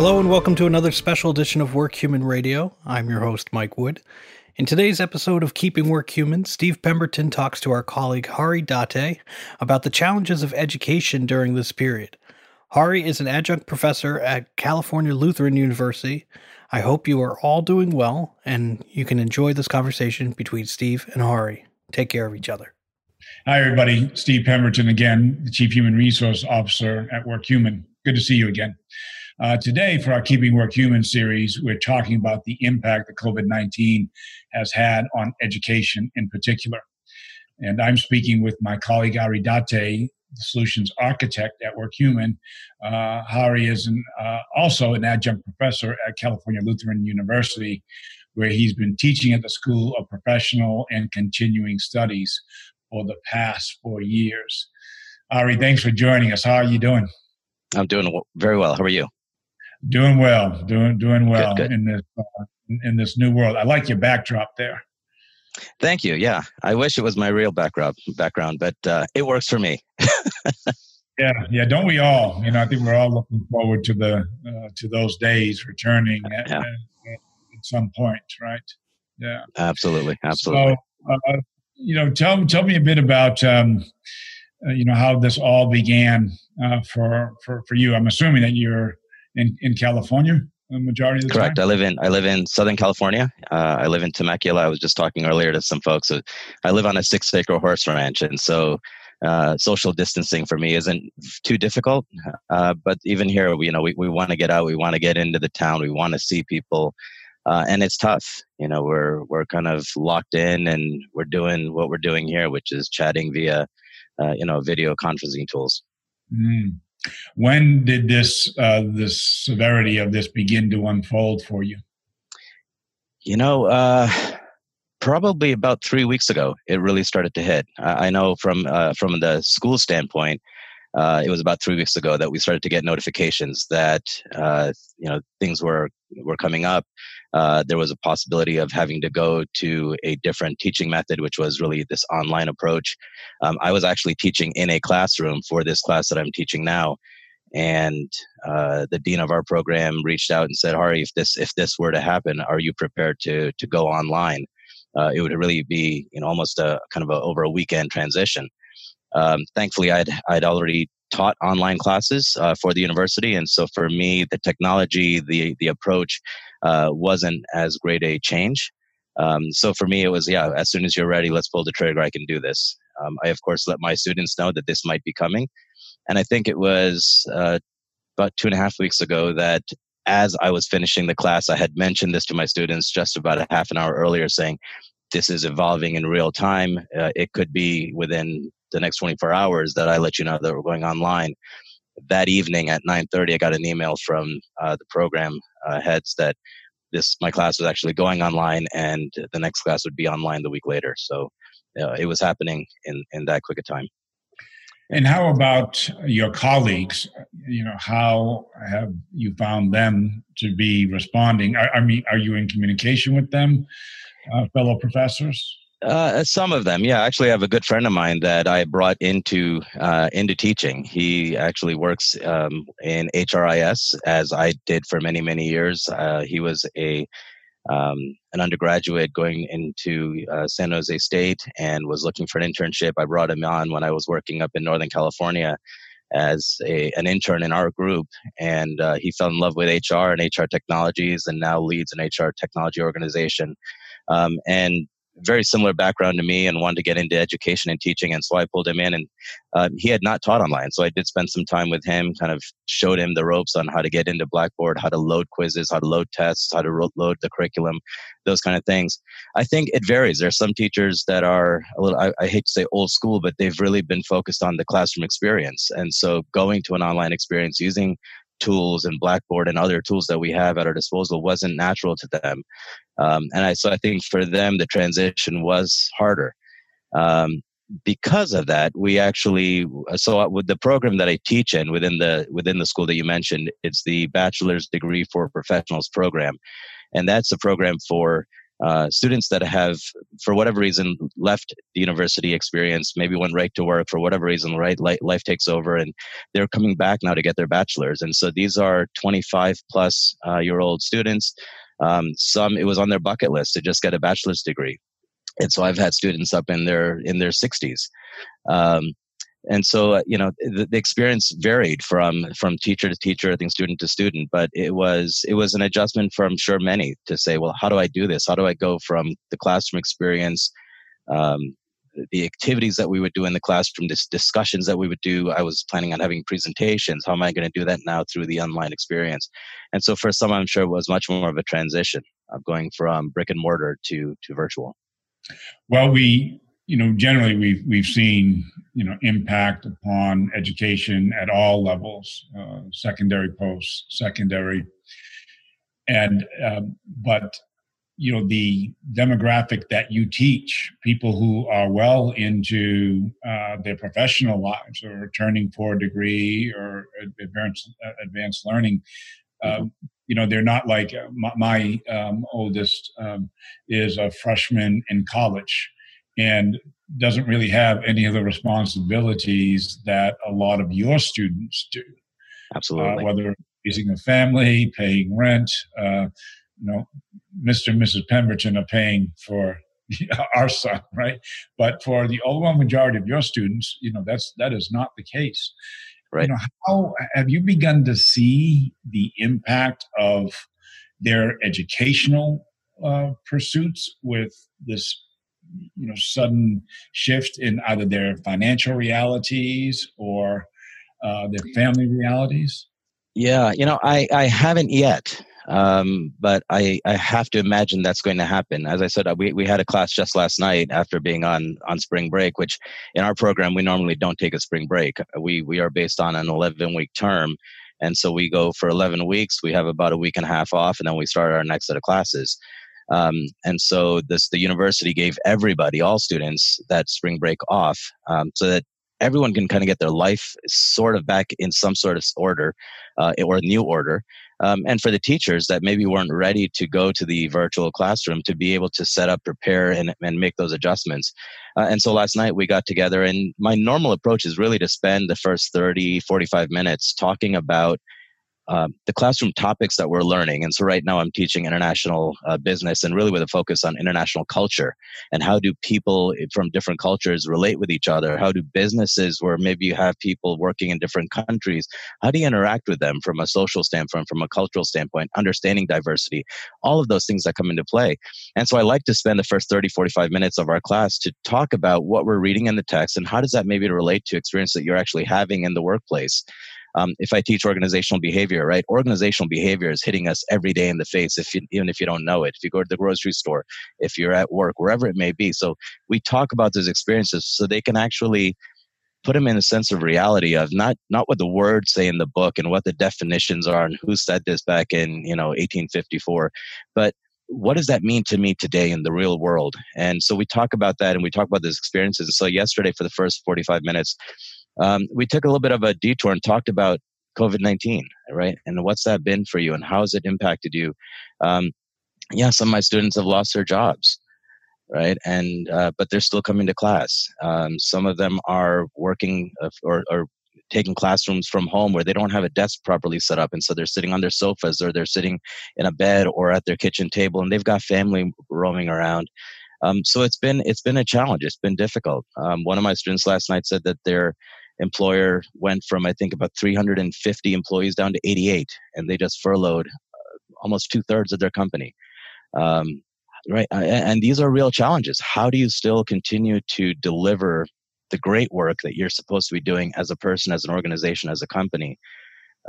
Hello and welcome to another special edition of Work Human Radio. I'm your host, Mike Wood. In today's episode of Keeping Work Human, Steve Pemberton talks to our colleague Hari Date about the challenges of education during this period. Hari is an adjunct professor at California Lutheran University. I hope you are all doing well and you can enjoy this conversation between Steve and Hari. Take care of each other. Hi, everybody. Steve Pemberton again, the Chief Human Resource Officer at Work Human. Good to see you again. Uh, today, for our Keeping Work Human series, we're talking about the impact that COVID 19 has had on education in particular. And I'm speaking with my colleague Hari Date, the solutions architect at WorkHuman. Uh, Hari is an, uh, also an adjunct professor at California Lutheran University, where he's been teaching at the School of Professional and Continuing Studies for the past four years. Hari, thanks for joining us. How are you doing? I'm doing very well. How are you? Doing well, doing doing well good, good. in this uh, in this new world. I like your backdrop there. Thank you. Yeah, I wish it was my real background background, but uh, it works for me. yeah, yeah. Don't we all? You know, I think we're all looking forward to the uh, to those days returning at, yeah. at, at, some point, right? Yeah, absolutely, absolutely. So, uh, you know, tell tell me a bit about um, uh, you know how this all began uh, for for for you. I'm assuming that you're in, in California the majority of the Correct. time? I live in I live in Southern California. Uh, I live in Temecula. I was just talking earlier to some folks. I live on a six acre horse ranch, and so uh, social distancing for me isn't too difficult. Uh, but even here, we, you know, we, we want to get out. We want to get into the town. We want to see people. Uh, and it's tough. You know, we're we're kind of locked in, and we're doing what we're doing here, which is chatting via, uh, you know, video conferencing tools. Mm. When did this uh, this severity of this begin to unfold for you? You know, uh, probably about three weeks ago, it really started to hit. I know from uh, from the school standpoint, uh, it was about three weeks ago that we started to get notifications that uh, you know things were were coming up. Uh, there was a possibility of having to go to a different teaching method, which was really this online approach. Um, I was actually teaching in a classroom for this class that I'm teaching now, and uh, the dean of our program reached out and said, "Hari, if this if this were to happen, are you prepared to to go online?" Uh, it would really be you know almost a kind of a, over a weekend transition. Um, thankfully, I'd I'd already taught online classes uh, for the university, and so for me, the technology, the the approach, uh, wasn't as great a change. Um, so for me, it was yeah. As soon as you're ready, let's pull the trigger. I can do this. Um, I of course let my students know that this might be coming, and I think it was uh, about two and a half weeks ago that as I was finishing the class, I had mentioned this to my students just about a half an hour earlier, saying, "This is evolving in real time. Uh, it could be within the next 24 hours that I let you know that we're going online. That evening at 9:30, I got an email from uh, the program uh, heads that this my class was actually going online, and the next class would be online the week later. So uh, it was happening in in that quick a time. And how about your colleagues? You know, how have you found them to be responding? I, I mean, are you in communication with them, uh, fellow professors? Uh, some of them, yeah. Actually, I have a good friend of mine that I brought into uh, into teaching. He actually works um, in HRIS, as I did for many many years. Uh, he was a um, an undergraduate going into uh, San Jose State and was looking for an internship. I brought him on when I was working up in Northern California as a, an intern in our group, and uh, he fell in love with HR and HR technologies, and now leads an HR technology organization. Um, and very similar background to me and wanted to get into education and teaching. And so I pulled him in, and uh, he had not taught online. So I did spend some time with him, kind of showed him the ropes on how to get into Blackboard, how to load quizzes, how to load tests, how to load the curriculum, those kind of things. I think it varies. There are some teachers that are a little, I, I hate to say old school, but they've really been focused on the classroom experience. And so going to an online experience using tools and Blackboard and other tools that we have at our disposal wasn't natural to them. Um, and I, so I think for them, the transition was harder. Um, because of that, we actually so with the program that I teach in within the within the school that you mentioned, it's the bachelor's degree for professionals program, and that's a program for uh, students that have, for whatever reason, left the university experience, maybe went right to work for whatever reason, right? Life, takes over and they're coming back now to get their bachelor's. And so these are 25 plus uh, year old students. Um, some, it was on their bucket list to just get a bachelor's degree. And so I've had students up in their in their 60s. Um, and so uh, you know the, the, experience varied from from teacher to teacher i think student to student but it was it was an adjustment for i'm sure many to say well how do i do this? How do i go from the classroom experience um, the activities that we would do in the classroom this discussions that we would do i was planning on having presentations how am i going to do that now through the online experience? And so for some i'm sure it was much more of a transition of going from brick and mortar to to virtual. Well we you know, generally we've we've seen you know impact upon education at all levels, uh, secondary, post secondary, and um, but you know the demographic that you teach people who are well into uh, their professional lives or returning for a degree or advanced advanced learning um, you know they're not like uh, my, my um, oldest um, is a freshman in college and doesn't really have any of the responsibilities that a lot of your students do. Absolutely. Uh, whether raising a family, paying rent, uh, you know, Mr. and Mrs. Pemberton are paying for our son, right? But for the overwhelming majority of your students, you know, that's that is not the case. Right. You know, how have you begun to see the impact of their educational uh, pursuits with this you know sudden shift in either their financial realities or uh, their family realities? Yeah, you know, I I haven't yet. Um, but I, I have to imagine that's going to happen. As I said, uh, we, we had a class just last night after being on, on spring break, which in our program, we normally don't take a spring break. We, we are based on an 11 week term. And so we go for 11 weeks. We have about a week and a half off, and then we start our next set of classes. Um, and so this the university gave everybody, all students, that spring break off, um, so that everyone can kind of get their life sort of back in some sort of order uh, or new order. Um, and for the teachers that maybe weren't ready to go to the virtual classroom to be able to set up, prepare, and, and make those adjustments. Uh, and so last night we got together, and my normal approach is really to spend the first 30, 45 minutes talking about um, the classroom topics that we're learning. And so right now I'm teaching international uh, business and really with a focus on international culture and how do people from different cultures relate with each other? How do businesses where maybe you have people working in different countries, how do you interact with them from a social standpoint, from a cultural standpoint, understanding diversity, all of those things that come into play. And so I like to spend the first 30, 45 minutes of our class to talk about what we're reading in the text and how does that maybe relate to experience that you're actually having in the workplace. Um, if I teach organizational behavior, right? Organizational behavior is hitting us every day in the face, if you, even if you don't know it. If you go to the grocery store, if you're at work, wherever it may be. So we talk about those experiences so they can actually put them in a sense of reality of not not what the words say in the book and what the definitions are and who said this back in you know 1854 but what does that mean to me today in the real world and so we talk about that and we talk about those experiences and so yesterday for the first 45 minutes um, we took a little bit of a detour and talked about COVID 19, right? And what's that been for you and how has it impacted you? Um, yeah, some of my students have lost their jobs, right? And, uh, but they're still coming to class. Um, some of them are working uh, or, or taking classrooms from home where they don't have a desk properly set up and so they're sitting on their sofas or they're sitting in a bed or at their kitchen table and they've got family roaming around um, so it's been it's been a challenge it's been difficult um, one of my students last night said that they're employer went from I think about 350 employees down to 88, and they just furloughed uh, almost two thirds of their company. Um, right, and these are real challenges. How do you still continue to deliver the great work that you're supposed to be doing as a person, as an organization, as a company?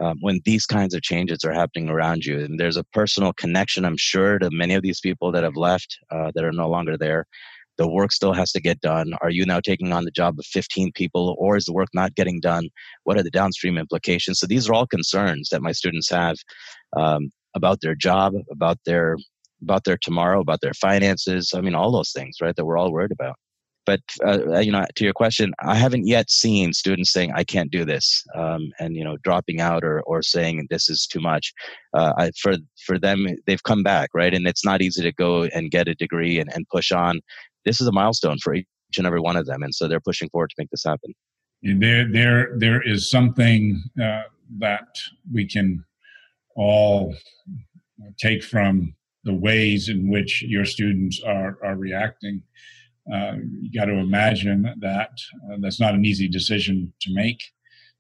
Um, when these kinds of changes are happening around you. And there's a personal connection, I'm sure, to many of these people that have left, uh, that are no longer there the work still has to get done are you now taking on the job of 15 people or is the work not getting done what are the downstream implications so these are all concerns that my students have um, about their job about their about their tomorrow about their finances i mean all those things right that we're all worried about but uh, you know, to your question, I haven't yet seen students saying I can't do this, um, and you know, dropping out or or saying this is too much. Uh, I, for for them, they've come back, right? And it's not easy to go and get a degree and, and push on. This is a milestone for each and every one of them, and so they're pushing forward to make this happen. And there, there, there is something uh, that we can all take from the ways in which your students are are reacting uh, you got to imagine that uh, that's not an easy decision to make.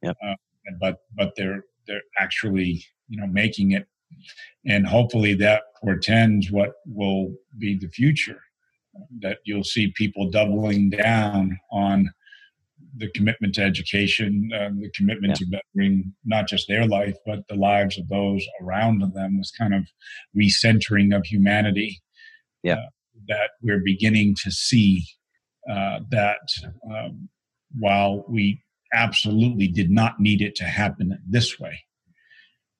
Yep. Uh, but but they're they're actually you know making it, and hopefully that portends what will be the future. That you'll see people doubling down on the commitment to education, uh, the commitment yeah. to bettering not just their life but the lives of those around them. This kind of recentering of humanity. Yeah. Uh, that we're beginning to see uh, that um, while we absolutely did not need it to happen this way,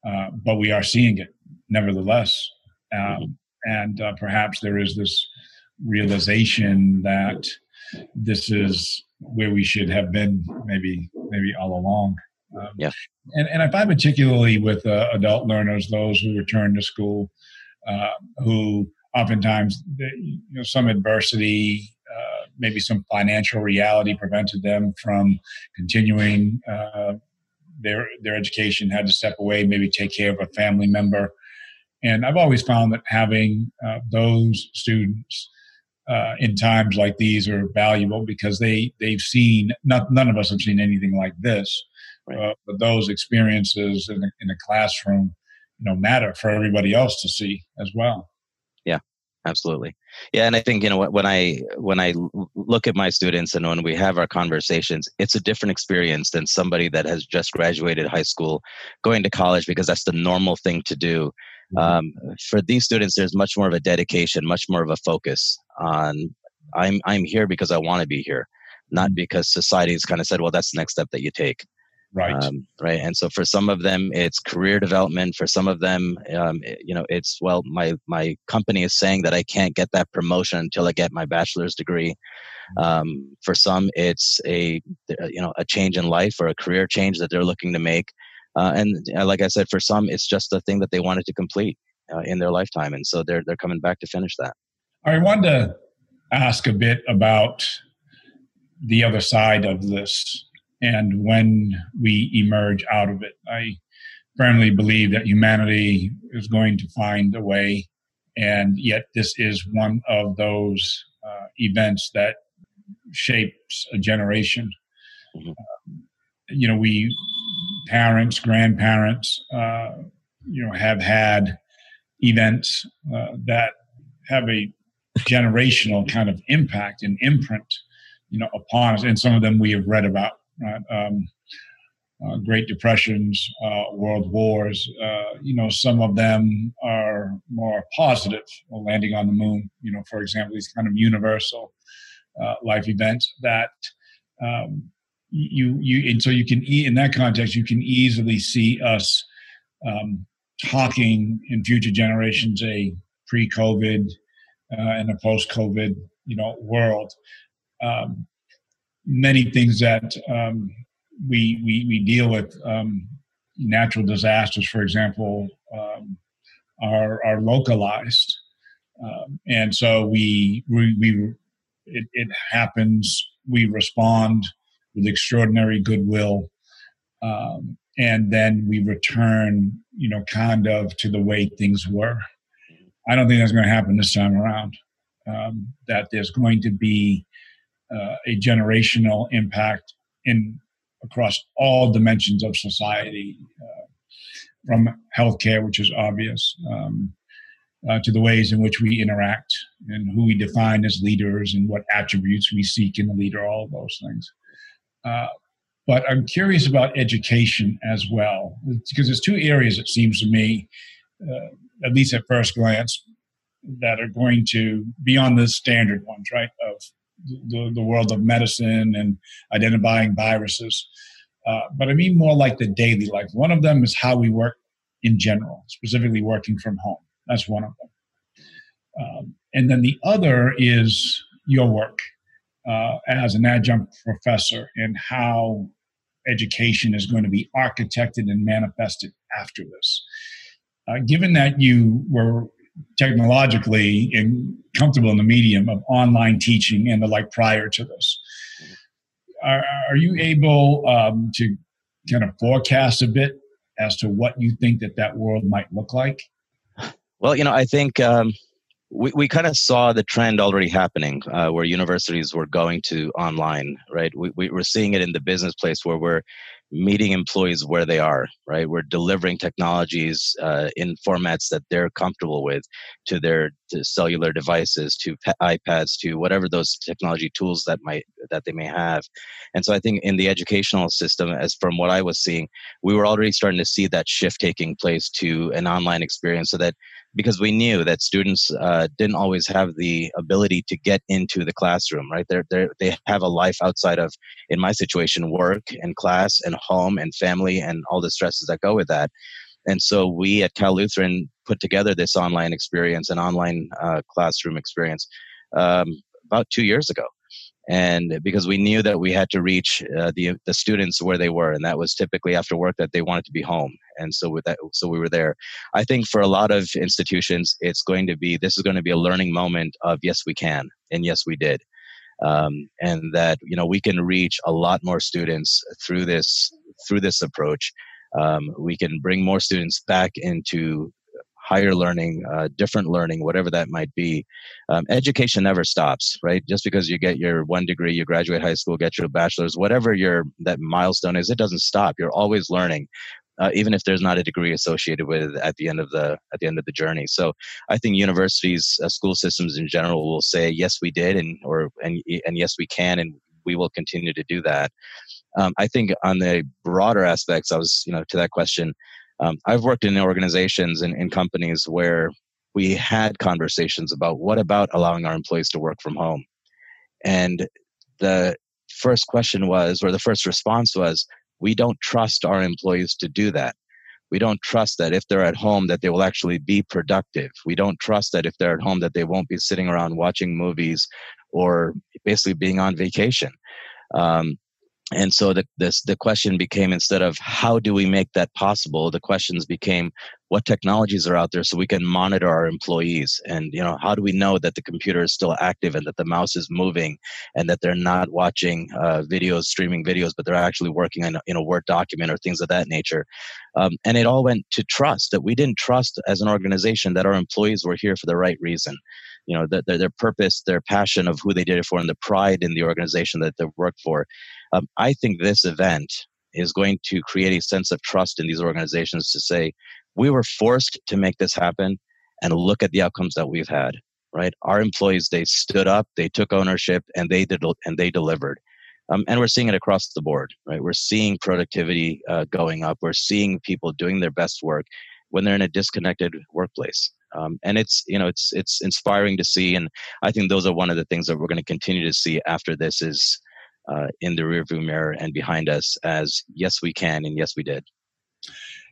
uh, but we are seeing it nevertheless. Um, and uh, perhaps there is this realization that this is where we should have been maybe maybe all along. Um, yeah. And, and I find particularly with uh, adult learners, those who return to school, uh, who oftentimes you know, some adversity, uh, maybe some financial reality prevented them from continuing uh, their their education. Had to step away, maybe take care of a family member. And I've always found that having uh, those students uh, in times like these are valuable because they they've seen not, none of us have seen anything like this, right. Uh, but those experiences in in a classroom, you know, matter for everybody else to see as well Yeah, absolutely yeah and i think you know when i when i look at my students and when we have our conversations it's a different experience than somebody that has just graduated high school going to college because that's the normal thing to do. Um, for these students there's much more of a dedication much more of a focus on i'm i'm here because i want to be here not mm-hmm. because society's kind of said well that's the next step that you take. Right. Um, right and so for some of them it's career development. For some of them um, you know it's well my my company is saying that i can't get that promotion until i get my bachelor's degree. Um, for some it's a you know a change in life or a career change that they're looking to make uh, and uh, like i said for some it's just a thing that they wanted to complete uh, in their lifetime and so they're they're coming back to finish that i wanted to ask a bit about the other side of this and when we emerge out of it. I firmly believe that humanity is going to find a way, and yet this is one of those uh, events that shapes a generation. Mm-hmm. Uh, you know, we parents, grandparents, uh, you know, have had events uh, that have a generational kind of impact and imprint, you know, upon us, and some of them we have read about right? Um, uh, Great Depressions, uh, World Wars. Uh, you know, some of them are more positive, landing on the moon. You know, for example, these kind of universal uh, life events that um, you you and so you can e- in that context you can easily see us um, talking in future generations a pre-COVID uh, and a post-COVID you know world. Um, many things that um, we, we, we deal with. Um, natural disasters, for example, um, are, are localized. Um, and so we, we, we it, it, happens, we respond with extraordinary goodwill. Um, and then we return, you know, kind of to the way things were. I don't think that's going to happen this time around. Um, that there's going to be uh, a generational impact in across all dimensions of society, uh, from healthcare, which is obvious, um, uh, to the ways in which we interact and who we define as leaders and what attributes we seek in a leader, all of those things. Uh, but I'm curious about education as well, because there's two areas, it seems to me, uh, at least at first glance, that are going to be on the standard ones, right? Of the, the world of medicine and identifying viruses. Uh, but I mean more like the daily life. One of them is how we work in general, specifically working from home. That's one of them. Um, and then the other is your work uh, as an adjunct professor and how education is going to be architected and manifested after this. Uh, given that you were technologically in, comfortable in the medium of online teaching and the like prior to this, are, are you able um, to kind of forecast a bit as to what you think that that world might look like? Well, you know, I think um, we, we kind of saw the trend already happening uh, where universities were going to online, right? We, we, we're seeing it in the business place where we're meeting employees where they are, right? We're delivering technologies uh, in formats that they're comfortable with to their to cellular devices, to iPads, to whatever those technology tools that might that they may have. And so I think in the educational system, as from what I was seeing, we were already starting to see that shift taking place to an online experience, so that because we knew that students uh, didn't always have the ability to get into the classroom right they're, they're, they have a life outside of in my situation work and class and home and family and all the stresses that go with that. And so we at cal lutheran put together this online experience an online uh, classroom experience um, about two years ago. And because we knew that we had to reach uh, the the students where they were, and that was typically after work that they wanted to be home, and so with that, so we were there. I think for a lot of institutions, it's going to be this is going to be a learning moment of yes we can and yes we did, um, and that you know we can reach a lot more students through this through this approach. Um, we can bring more students back into higher learning, uh, different learning, whatever that might be. Um, education never stops, right? Just because you get your one degree, you graduate high school, get your bachelor's, whatever your that milestone is, it doesn't stop. You're always learning. Uh, even if there's not a degree associated with it at the end of the at the end of the journey. So I think universities, uh, school systems in general, will say yes, we did, and or and and yes, we can, and we will continue to do that. Um, I think on the broader aspects, I was you know to that question. Um, I've worked in organizations and in companies where we had conversations about what about allowing our employees to work from home. And the first question was, or the first response was, we don't trust our employees to do that. We don't trust that if they're at home that they will actually be productive. We don't trust that if they're at home that they won't be sitting around watching movies or basically being on vacation. Um, and so the this the question became instead of how do we make that possible the questions became what technologies are out there so we can monitor our employees. And you know how do we know that the computer is still active and that the mouse is moving and that they're not watching uh, videos streaming videos but they're actually working in, in a word document or things of that nature? Um, and it all went to trust that we didn't trust as an organization that our employees were here for the right reason. You know their, their purpose their passion of who they did it for and the pride in the organization that they worked for. Um, i think this event is going to create a sense of trust in these organizations to say we were forced to make this happen and look at the outcomes that we've had right? Our employees they stood up they took ownership and they did and they delivered. Um, and we're seeing it across the board right? We're seeing productivity uh, going up. We're seeing people doing their best work when they're in a disconnected workplace. Um, and it's you know it's it's inspiring to see and i think those are one of the things that we're going to continue to see after this is uh, in the rearview mirror and behind us as yes we can and yes we did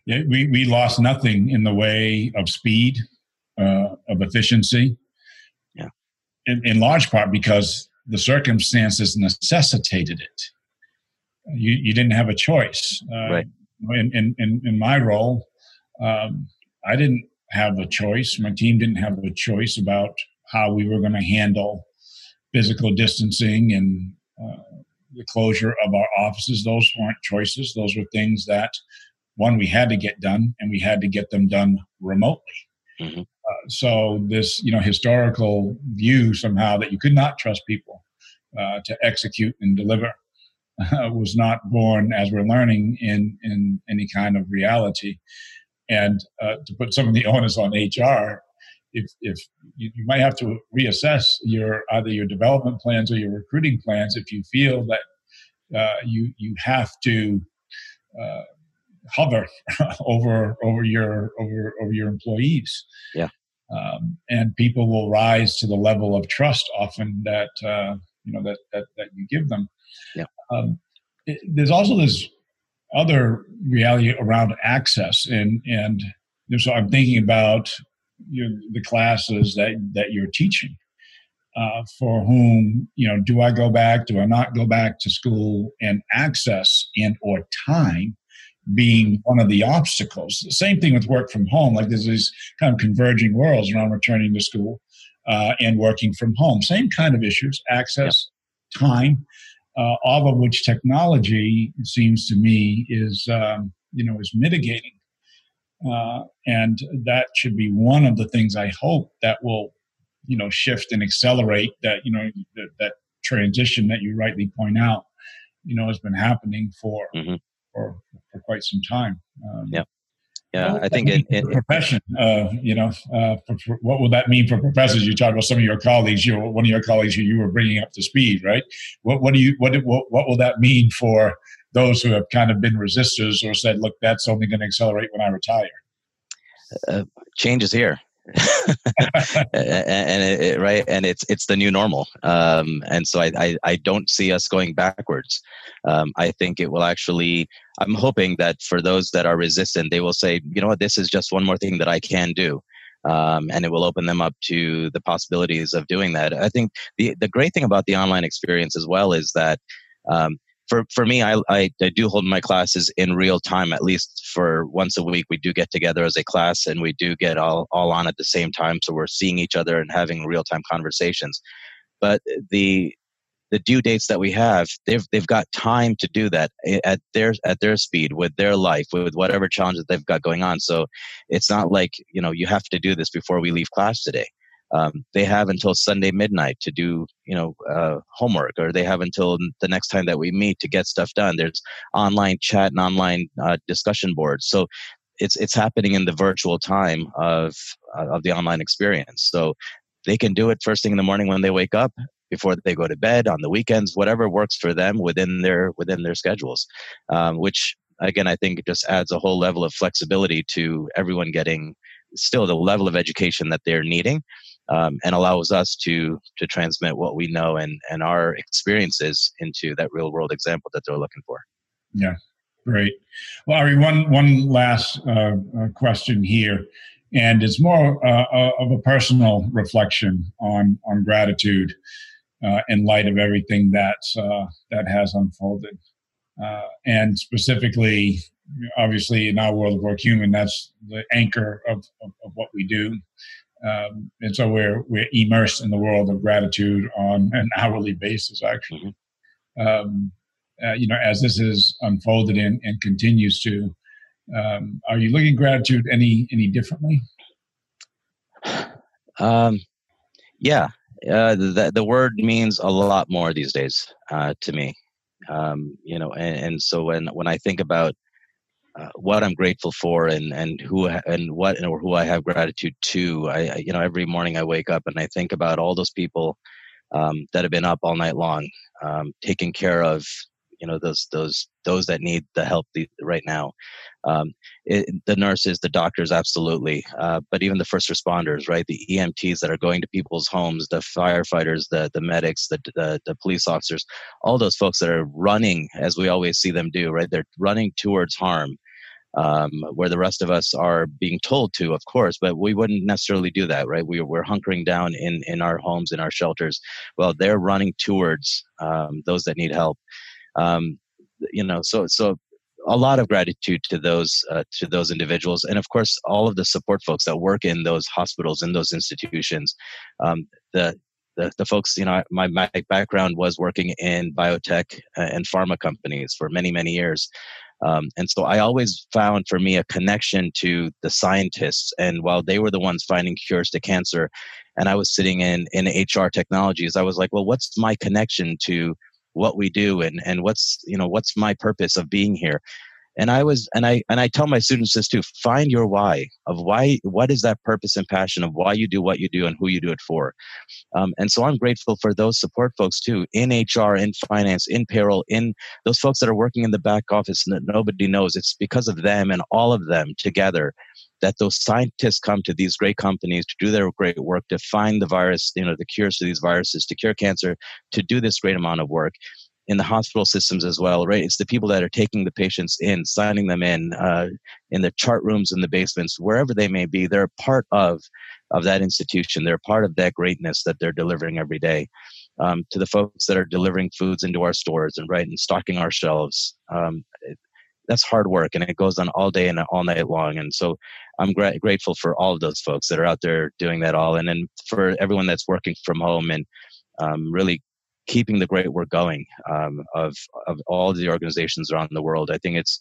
yeah, we, we lost nothing in the way of speed uh, of efficiency yeah in, in large part because the circumstances necessitated it you, you didn't have a choice uh, right in, in, in my role um, i didn't have a choice. My team didn't have a choice about how we were going to handle physical distancing and uh, the closure of our offices. Those weren't choices. Those were things that, one, we had to get done, and we had to get them done remotely. Mm-hmm. Uh, so this, you know, historical view somehow that you could not trust people uh, to execute and deliver uh, was not born, as we're learning, in in any kind of reality and uh, to put some of the onus on HR, if, if you, you, might have to reassess your either your development plans or your recruiting plans if you feel that uh, you you have to uh, hover over over your over over your employees. Yeah, um, and people will rise to the level of trust often that uh, you know that, that that you give them. Yeah. Um, it, there's also this other reality around access and and so I'm thinking about you know, the classes that that you're teaching. uh, for whom you know do i go back do i not go back to school and access and or time being one of the obstacles. The same thing with work from home. Like there's these kind of converging worlds around returning to school uh, and working from home. Same kind of issues access time uh, all of which technology seems to me is um, you know is mitigating. Uh, and that should be one of the things i hope that will you know shift and accelerate that you know that, that transition that you rightly point out you know has been happening for mm-hmm. For, for quite some time. Um, yeah. Yeah i think it, it profession uh, you know uh, what will that mean for professors? You talked about some of your colleagues you one of your colleagues who you were bringing up to speed right? What what do you what what, what will that mean for those who have kind of been resistors or said look that's only going to accelerate when i retire? Uh, change is here and it, it, right and it's it's the new normal. Um, and so I, I, I don't see us going backwards. Um, i think it will actually i'm hoping that for those that are resistant they will say you know what? This is just one more thing that i can do. Um, and it will open them up to the possibilities of doing that. I think the the great thing about the online experience as well is that um, for for me, I, I, I do hold my classes in real time. At least for once a week, we do get together as a class, and we do get all all on at the same time. So we're seeing each other and having real time conversations. But the the due dates that we have, they've they've got time to do that eh, at their at their speed with their life with whatever challenges they've got going on. So it's not like you know you have to do this before we leave class today um, they have until Sunday midnight to do you know uh, homework, or they have until the next time that we meet to get stuff done. There's online chat and online uh, discussion boards, so it's it's happening in the virtual time of uh, of the online experience. So they can do it first thing in the morning when they wake up, before they go to bed, on the weekends, whatever works for them within their within their schedules, um, which again I think just adds a whole level of flexibility to everyone getting still the level of education that they're needing um, and allows us to to transmit what we know and and our experiences into that real world example that they're looking for. Yeah, great. Well, Hari, one one last uh, uh, question here, and it's more uh, uh, of a personal reflection on on gratitude uh, in light of everything that uh, that has unfolded, and specifically. Obviously, in our world of work human, that's the anchor of, of, of what we do. Um, and so we're we're immersed in the world of gratitude on an hourly basis, actually. Mm-hmm. Um, uh, you know, as this is unfolded and, and continues to, um, are you looking gratitude any any differently? Um, yeah, uh, the the word means a lot more these days uh, to me. Um, you know, and, and so when when I think about uh, what I'm grateful for and and who and what or who I have gratitude to. I, I, you know every morning I wake up and I think about all those people um, that have been up all night long, um, taking care of you know those those those that need the help right now. Um, it, the nurses, the doctors, absolutely, uh, but even the first responders, right? The EMTs that are going to people's homes, the firefighters, the the medics, the, the the police officers, all those folks that are running as we always see them do, right? They're running towards harm um, where the rest of us are being told to, of course, but we wouldn't necessarily do that, right? We, we're hunkering down in, in our homes, in our shelters. Well, they're running towards um, those that need help. Um, you know, so so a lot of gratitude to those uh, to those individuals, and of course, all of the support folks that work in those hospitals, in those institutions. Um, the the, the folks, you know, my, my background was working in biotech uh, and pharma companies for many, many years. Um, and so I always found for me a connection to the scientists. And while they were the ones finding cures to cancer, and I was sitting in, in HR technologies, I was like, well, what's my connection to what we do and, and what's, you know, what's my purpose of being here? And i was and i and i tell my students this too find your why of why what is that purpose and passion of why you do what you do and who you do it for. Um, and so i'm grateful for those support folks too in hr in finance in payroll in those folks that are working in the back office that nobody knows. It's because of them and all of them together that those scientists come to these great companies to do their great work to find the virus you know the cures to these viruses to cure cancer to do this great amount of work in the hospital systems as well, right? It's the people that are taking the patients in, signing them in, uh, in the chart rooms, in the basements, wherever they may be. They're part of of that institution. They're part of that greatness that they're delivering every day. Um, to the folks that are delivering foods into our stores and right and stocking our shelves, um, it, that's hard work and it goes on all day and all night long. And so I'm gra- grateful for all of those folks that are out there doing that all, and then for everyone that's working from home and um, really keeping the great work going um, of of all the organizations around the world. I think it's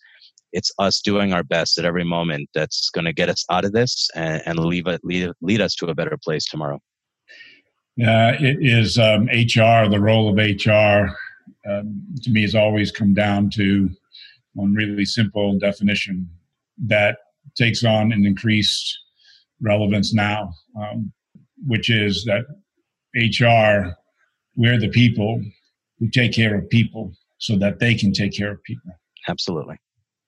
it's us doing our best at every moment that's going to get us out of this and, and leave it lead, lead us to a better place tomorrow. Uh, it is um, HR. The role of HR um, to me has always come down to one really simple definition that takes on an increased relevance now, um, which is that HR we're the people who take care of people so that they can take care of people. Absolutely.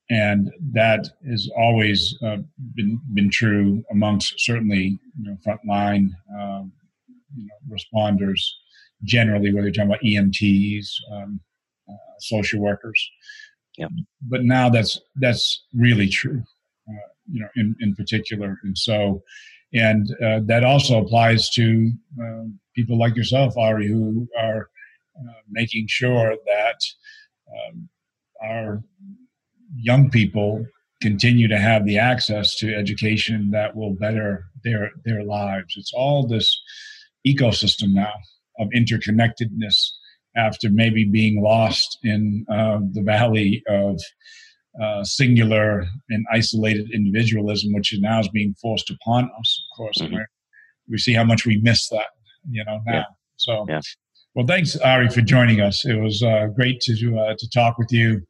And that has always uh, been been true amongst certainly you know, frontline um, you know, responders generally, whether you're talking about EMTs, um, uh, social workers. Yeah. But now that's that's really true, uh, you know, in, in particular. And so, and uh, that also applies to um, people like yourself, Hari, who are uh, making sure that um, our young people continue to have the access to education that will better their their lives. It's all this ecosystem now of interconnectedness after maybe being lost in uh, the valley of uh, singular and isolated individualism, which is now is being forced upon us. Of course, mm-hmm. we see how much we miss that you know now. Yeah. So, yeah. well, thanks Hari for joining us. It was uh, great to uh, to talk with you,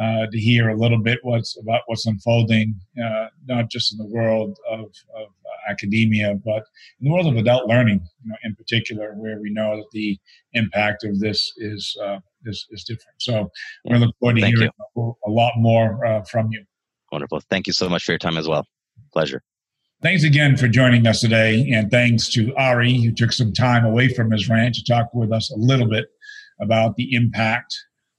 uh, to hear a little bit what's about what's unfolding, uh, not just in the world of, of academia, but in the world of adult learning, you know, in particular, where we know that the impact of this is uh, is, is different. So, we look forward to Thank hearing you. a lot more uh, from you. Wonderful. Thank you so much for your time as well. Pleasure. Thanks again for joining us today, and thanks to Hari, who took some time away from his ranch to talk with us a little bit about the impact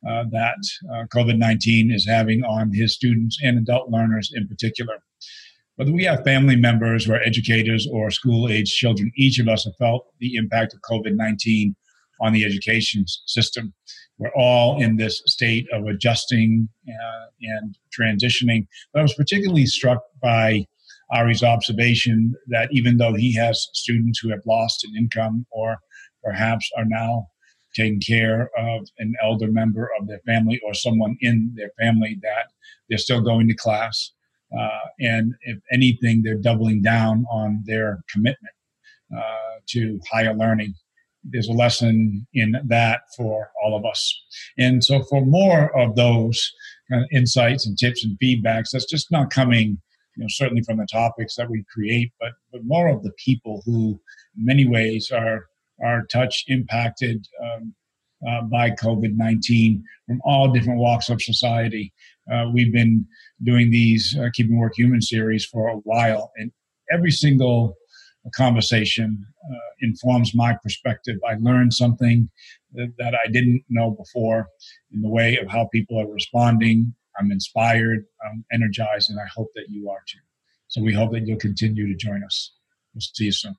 uh, that uh, COVID 19 is having on his students and adult learners in particular. Whether we have family members or educators or school age children, each of us have felt the impact of COVID 19 on the education system. We're all in this state of adjusting uh, and transitioning. But I was particularly struck by Hari's observation that even though he has students who have lost an income or perhaps are now taking care of an elder member of their family or someone in their family that they're still going to class. Uh, and if anything, they're doubling down on their commitment uh, to higher learning. There's a lesson in that for all of us. And so, for more of those kind of insights and tips and feedbacks, that's just not coming you know, certainly from the topics that we create, but but more of the people who, in many ways, are are touched, impacted um, uh, by COVID nineteen from all different walks of society. Uh, we've been doing these uh, Keeping Work Human series for a while, and every single conversation uh, informs my perspective. I learned something that, that I didn't know before in the way of how people are responding I'm inspired, I'm energized, and I hope that you are too. So we hope that you'll continue to join us. We'll see you soon.